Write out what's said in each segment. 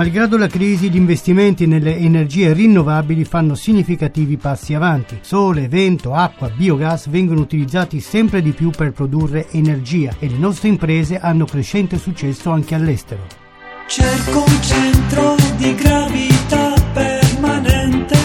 Malgrado la crisi, gli investimenti nelle energie rinnovabili fanno significativi passi avanti. Sole, vento, acqua, biogas vengono utilizzati sempre di più per produrre energia e le nostre imprese hanno crescente successo anche all'estero. Cerco un centro di gravità permanente.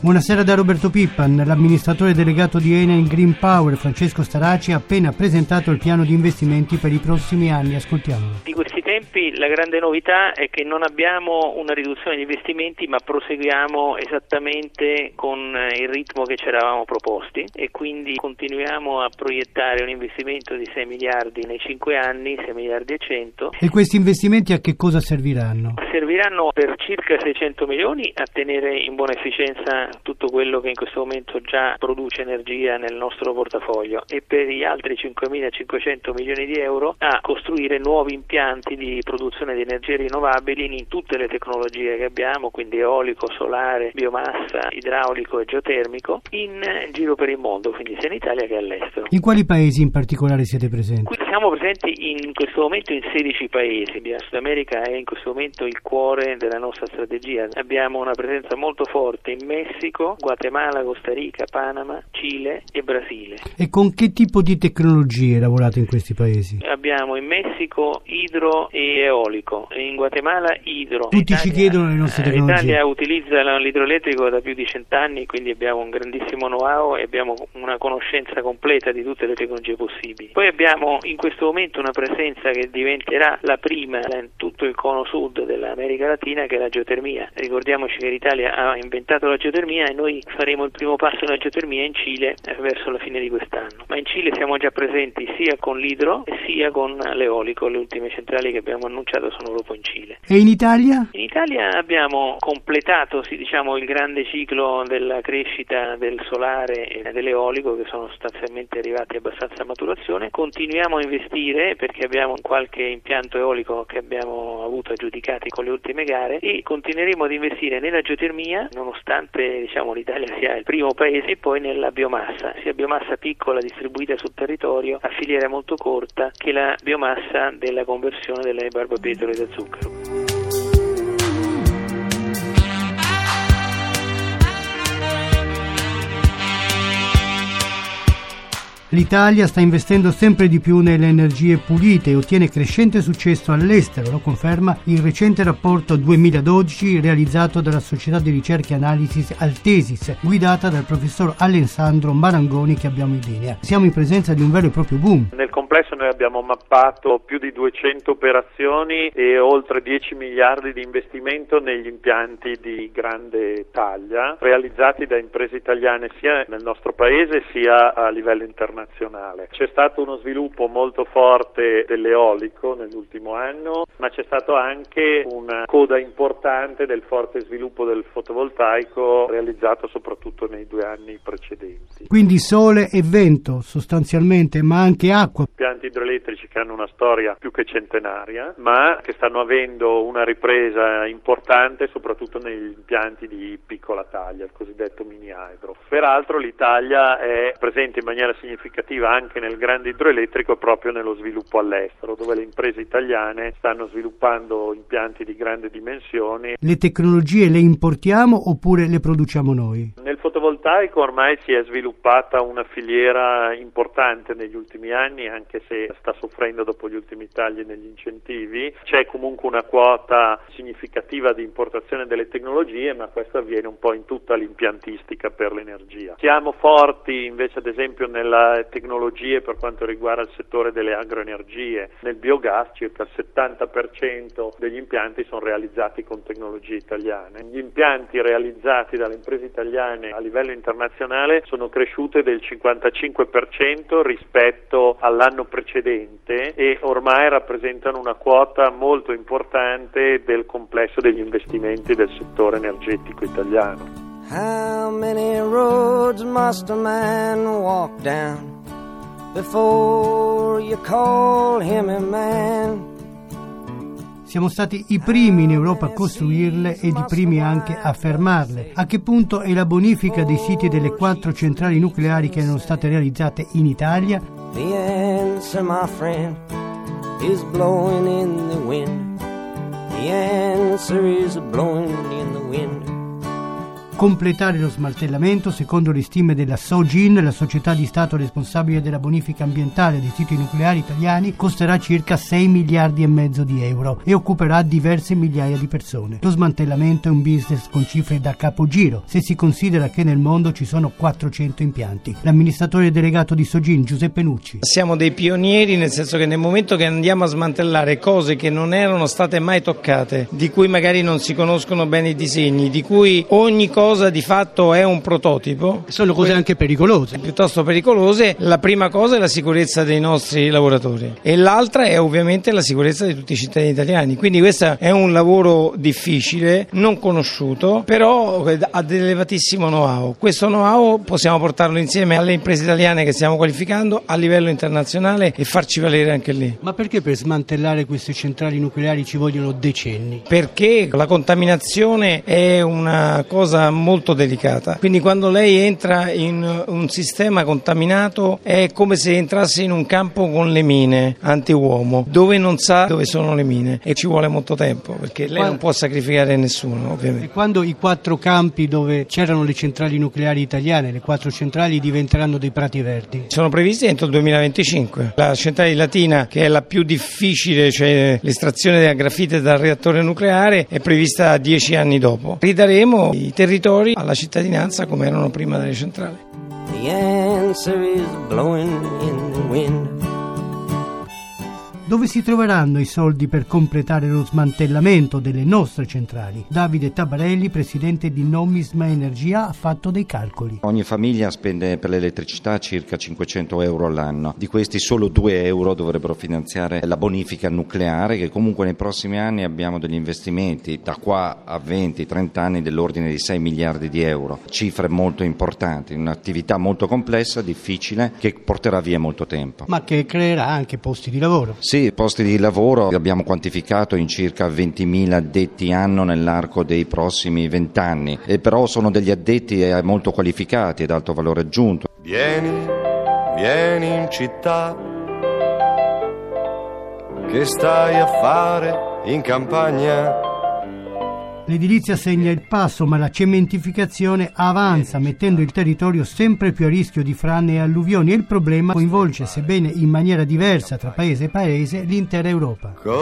Buonasera da Roberto Pippan. L'amministratore delegato di Enel Green Power, Francesco Staraci, ha appena presentato il piano di investimenti per i prossimi anni. Ascoltiamolo. Di questi tempi la grande novità è che non abbiamo una riduzione di investimenti ma proseguiamo esattamente con il ritmo che ci eravamo proposti e quindi continuiamo a proiettare un investimento di 6 miliardi nei 5 anni, 6 miliardi e 100. E questi investimenti a che cosa serviranno? Serviranno per circa 600 milioni a tenere in buona efficienza tutto quello che in questo momento già produce energia nel nostro portafoglio e per gli altri 5.500 milioni di euro a costruire nuovi impianti di produzione di energie rinnovabili in tutte le tecnologie che abbiamo, quindi eolico, solare, biomassa, idraulico e geotermico, in giro per il mondo, quindi sia in Italia che all'estero. In quali paesi in particolare siete presenti? Qui siamo presenti in questo momento in 16 paesi, il Sud America è in questo momento il cuore della nostra strategia. Abbiamo una presenza molto forte in Messico, Guatemala, Costa Rica, Panama, Cile e Brasile. E con che tipo di tecnologie lavorate in questi paesi? Abbiamo in Messico idro e eolico, in Guatemala idro. Tutti ci chiedono le nostre eh, tecnologie. L'Italia utilizza l'idroelettrico da più di cent'anni, quindi abbiamo un grandissimo know-how e abbiamo una conoscenza completa di tutte le tecnologie possibili. Poi abbiamo in questo momento una presenza che diventerà la prima in tutto il cono sud dell'America Latina che è la geotermia. Ricordiamoci che l'Italia ha inventato la geotermia e noi faremo il primo passo della geotermia in Cile verso la fine di quest'anno. Ma in Cile siamo già presenti sia con l'idro sia con l'eolico, le ultime centrali che abbiamo annunciato sono proprio in Cile. E in Italia? In Italia abbiamo completato sì, diciamo, il grande ciclo della crescita del solare e dell'eolico che sono sostanzialmente arrivati abbastanza a maturazione. Continuiamo a investire perché abbiamo qualche impianto eolico che abbiamo avuto aggiudicati con le ultime gare e continueremo ad investire nella geotermia nonostante diciamo, l'Italia sia il primo paese e poi nella biomassa, sia biomassa piccola distribuita sul territorio a filiera molto corta che la biomassa della conversione delle barbabietole da zucchero. L'Italia sta investendo sempre di più nelle energie pulite e ottiene crescente successo all'estero, lo conferma il recente rapporto 2012 realizzato dalla società di ricerca e analisi Altesis, guidata dal professor Alessandro Marangoni che abbiamo in linea. Siamo in presenza di un vero e proprio boom. Nel complesso noi abbiamo mappato più di 200 operazioni e oltre 10 miliardi di investimento negli impianti di grande taglia realizzati da imprese italiane sia nel nostro paese sia a livello internazionale nazionale. C'è stato uno sviluppo molto forte dell'eolico nell'ultimo anno, ma c'è stato anche una coda importante del forte sviluppo del fotovoltaico realizzato soprattutto nei due anni precedenti. Quindi sole e vento sostanzialmente, ma anche acqua. Pianti idroelettrici che hanno una storia più che centenaria, ma che stanno avendo una ripresa importante soprattutto negli impianti di piccola taglia, il cosiddetto mini hydro. Peraltro l'Italia è presente in maniera significativa significativa anche nel grande idroelettrico proprio nello sviluppo all'estero, dove le imprese italiane stanno sviluppando impianti di grandi dimensioni. Le tecnologie le importiamo oppure le produciamo noi? Nel fotovoltaico ormai si è sviluppata una filiera importante negli ultimi anni, anche se sta soffrendo dopo gli ultimi tagli negli incentivi. C'è comunque una quota significativa di importazione delle tecnologie, ma questo avviene un po' in tutta l'impiantistica per l'energia. Siamo forti invece ad esempio nella tecnologie per quanto riguarda il settore delle agroenergie. Nel biogas circa il 70% degli impianti sono realizzati con tecnologie italiane. Gli impianti realizzati dalle imprese italiane a livello internazionale sono cresciute del 55% rispetto all'anno precedente e ormai rappresentano una quota molto importante del complesso degli investimenti del settore energetico italiano. How many roads must a man walk down before you call him a man? Siamo stati i primi in Europa a costruirle ed i primi anche a fermarle. A che punto è la bonifica dei siti delle quattro centrali nucleari che erano state realizzate in Italia? The answer, my friend, is blowing in the wind. The answer is blowing in the wind. Completare lo smaltellamento, secondo le stime della Sogin, la società di Stato responsabile della bonifica ambientale dei siti nucleari italiani, costerà circa 6 miliardi e mezzo di euro e occuperà diverse migliaia di persone. Lo smantellamento è un business con cifre da capogiro, se si considera che nel mondo ci sono 400 impianti. L'amministratore delegato di Sogin, Giuseppe Nucci. Siamo dei pionieri nel senso che nel momento che andiamo a smantellare cose che non erano state mai toccate, di cui magari non si conoscono bene i disegni, di cui ogni cosa di fatto è un prototipo. Sono cose anche pericolose. Piuttosto pericolose, la prima cosa è la sicurezza dei nostri lavoratori e l'altra è ovviamente la sicurezza di tutti i cittadini italiani. Quindi questo è un lavoro difficile, non conosciuto, però ad elevatissimo know-how. Questo know-how possiamo portarlo insieme alle imprese italiane che stiamo qualificando a livello internazionale e farci valere anche lì. Ma perché per smantellare queste centrali nucleari ci vogliono decenni? Perché la contaminazione è una cosa molto delicata. Quindi quando lei entra in un sistema contaminato è come se entrasse in un campo con le mine anti-uomo, dove non sa dove sono le mine e ci vuole molto tempo perché lei non può sacrificare nessuno, ovviamente. E quando i quattro campi dove c'erano le centrali nucleari italiane, le quattro centrali diventeranno dei prati verdi? Sono previsti entro il 2025. La centrale di Latina, che è la più difficile, cioè l'estrazione della grafite dal reattore nucleare, è prevista dieci anni dopo. Ridaremo i territori alla cittadinanza come erano prima delle centrali. The answer is blowing in the wind. Dove si troveranno i soldi per completare lo smantellamento delle nostre centrali? Davide Tabarelli, presidente di Nomisma Energia, ha fatto dei calcoli. Ogni famiglia spende per l'elettricità circa 500 euro all'anno. Di questi solo 2 euro dovrebbero finanziare la bonifica nucleare che comunque nei prossimi anni abbiamo degli investimenti da qua a 20-30 anni dell'ordine di 6 miliardi di euro. Cifre molto importanti, un'attività molto complessa, difficile, che porterà via molto tempo. Ma che creerà anche posti di lavoro. Sì, posti di lavoro abbiamo quantificato in circa 20.000 addetti anno nell'arco dei prossimi 20 anni, e però sono degli addetti eh, molto qualificati ed alto valore aggiunto. Vieni, vieni in città. Che stai a fare in campagna? L'edilizia segna il passo, ma la cementificazione avanza, mettendo il territorio sempre più a rischio di frane e alluvioni e il problema coinvolge, sebbene in maniera diversa tra paese e paese, l'intera Europa. Com'è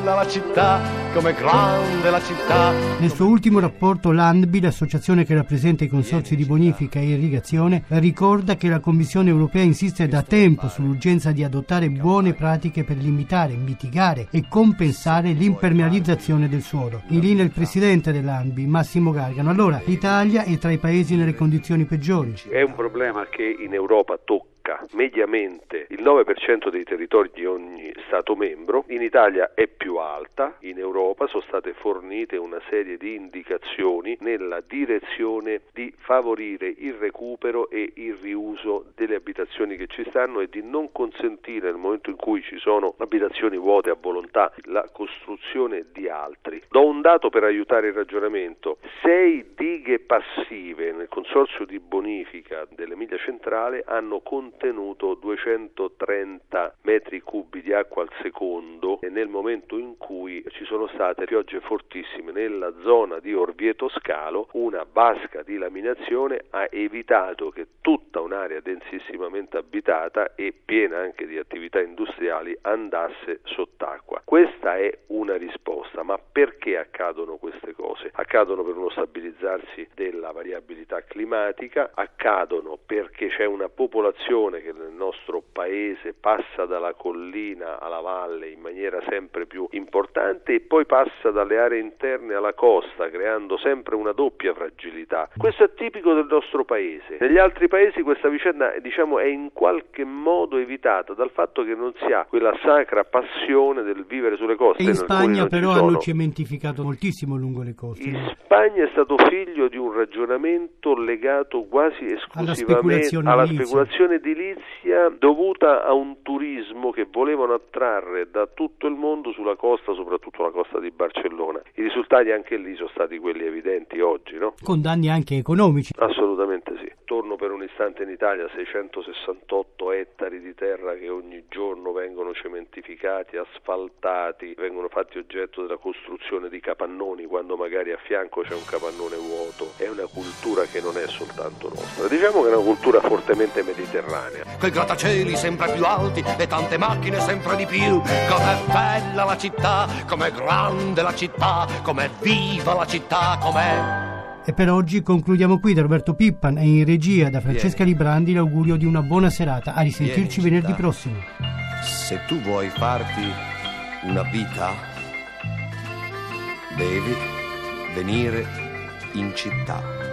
bella la città, com'è grande la città. Nel suo ultimo rapporto l'ANBI, l'associazione che rappresenta i consorzi di bonifica e irrigazione, ricorda che la Commissione europea insiste da tempo sull'urgenza di adottare buone pratiche per limitare, mitigare e compensare l'impermeabilizzazione del suolo. In linea il presidente dell'ANBI, Massimo Gargano. Allora, l'Italia è tra i paesi nelle condizioni peggiori. È un problema che in Europa tocca mediamente il 9% dei territori di ogni Stato membro, in Italia è più alta, in Europa sono state fornite una serie di indicazioni nella direzione di favorire il recupero e il riuso delle abitazioni che ci stanno e di non consentire nel momento in cui ci sono abitazioni vuote a volontà la costruzione di altri. Do un dato per aiutare il ragionamento, sei dighe passive nel consorzio di bonifica dell'Emilia Centrale hanno contenuto 230 metri cubi di acqua al secondo e nel momento in cui ci sono state piogge fortissime nella zona di Orvieto Scalo una vasca di laminazione ha evitato che tutta un'area densissimamente abitata e piena anche di attività industriali andasse sott'acqua. Questa è una risposta, ma perché accadono queste cose? Accadono per uno stabilizzarsi della variabilità climatica, accadono perché c'è una popolazione che nel nostro paese passa dalla collina alla valle in maniera sempre più importante e poi passa dalle aree interne alla costa, creando sempre una doppia fragilità. Questo è tipico del nostro paese. Negli altri paesi questa vicenda diciamo, è in qualche modo evitata dal fatto che non si ha quella sacra passione del vivere sulle coste. E in Spagna però hanno cementificato moltissimo lungo le coste. In Spagna è stato figlio di un ragionamento legato quasi Alla esclusivamente speculazione alla speculazione edilizia dovuta a un turismo che volevano attrarre da tutto il mondo sulla costa, soprattutto la costa di Barcellona. I risultati anche lì sono stati quelli evidenti oggi, no? Con danni anche economici. Assolutamente sì. Torno per un istante in Italia, 668 ettari di terra che ogni giorno vengono cementificati, asfaltati, vengono fatti oggetto della costruzione di capannoni quando magari a fianco c'è un capannone vuoto. È una cultura che non è soltanto nostra, diciamo che è una cultura fortemente mediterranea. Quei grattacieli sempre più alti e tante macchine sempre di più. Com'è bella la città, com'è grande la città, com'è viva la città, com'è... E per oggi concludiamo qui da Roberto Pippan e in regia da Francesca Librandi l'augurio di una buona serata. A risentirci Vieni, venerdì prossimo. Se tu vuoi farti una vita, devi venire in città.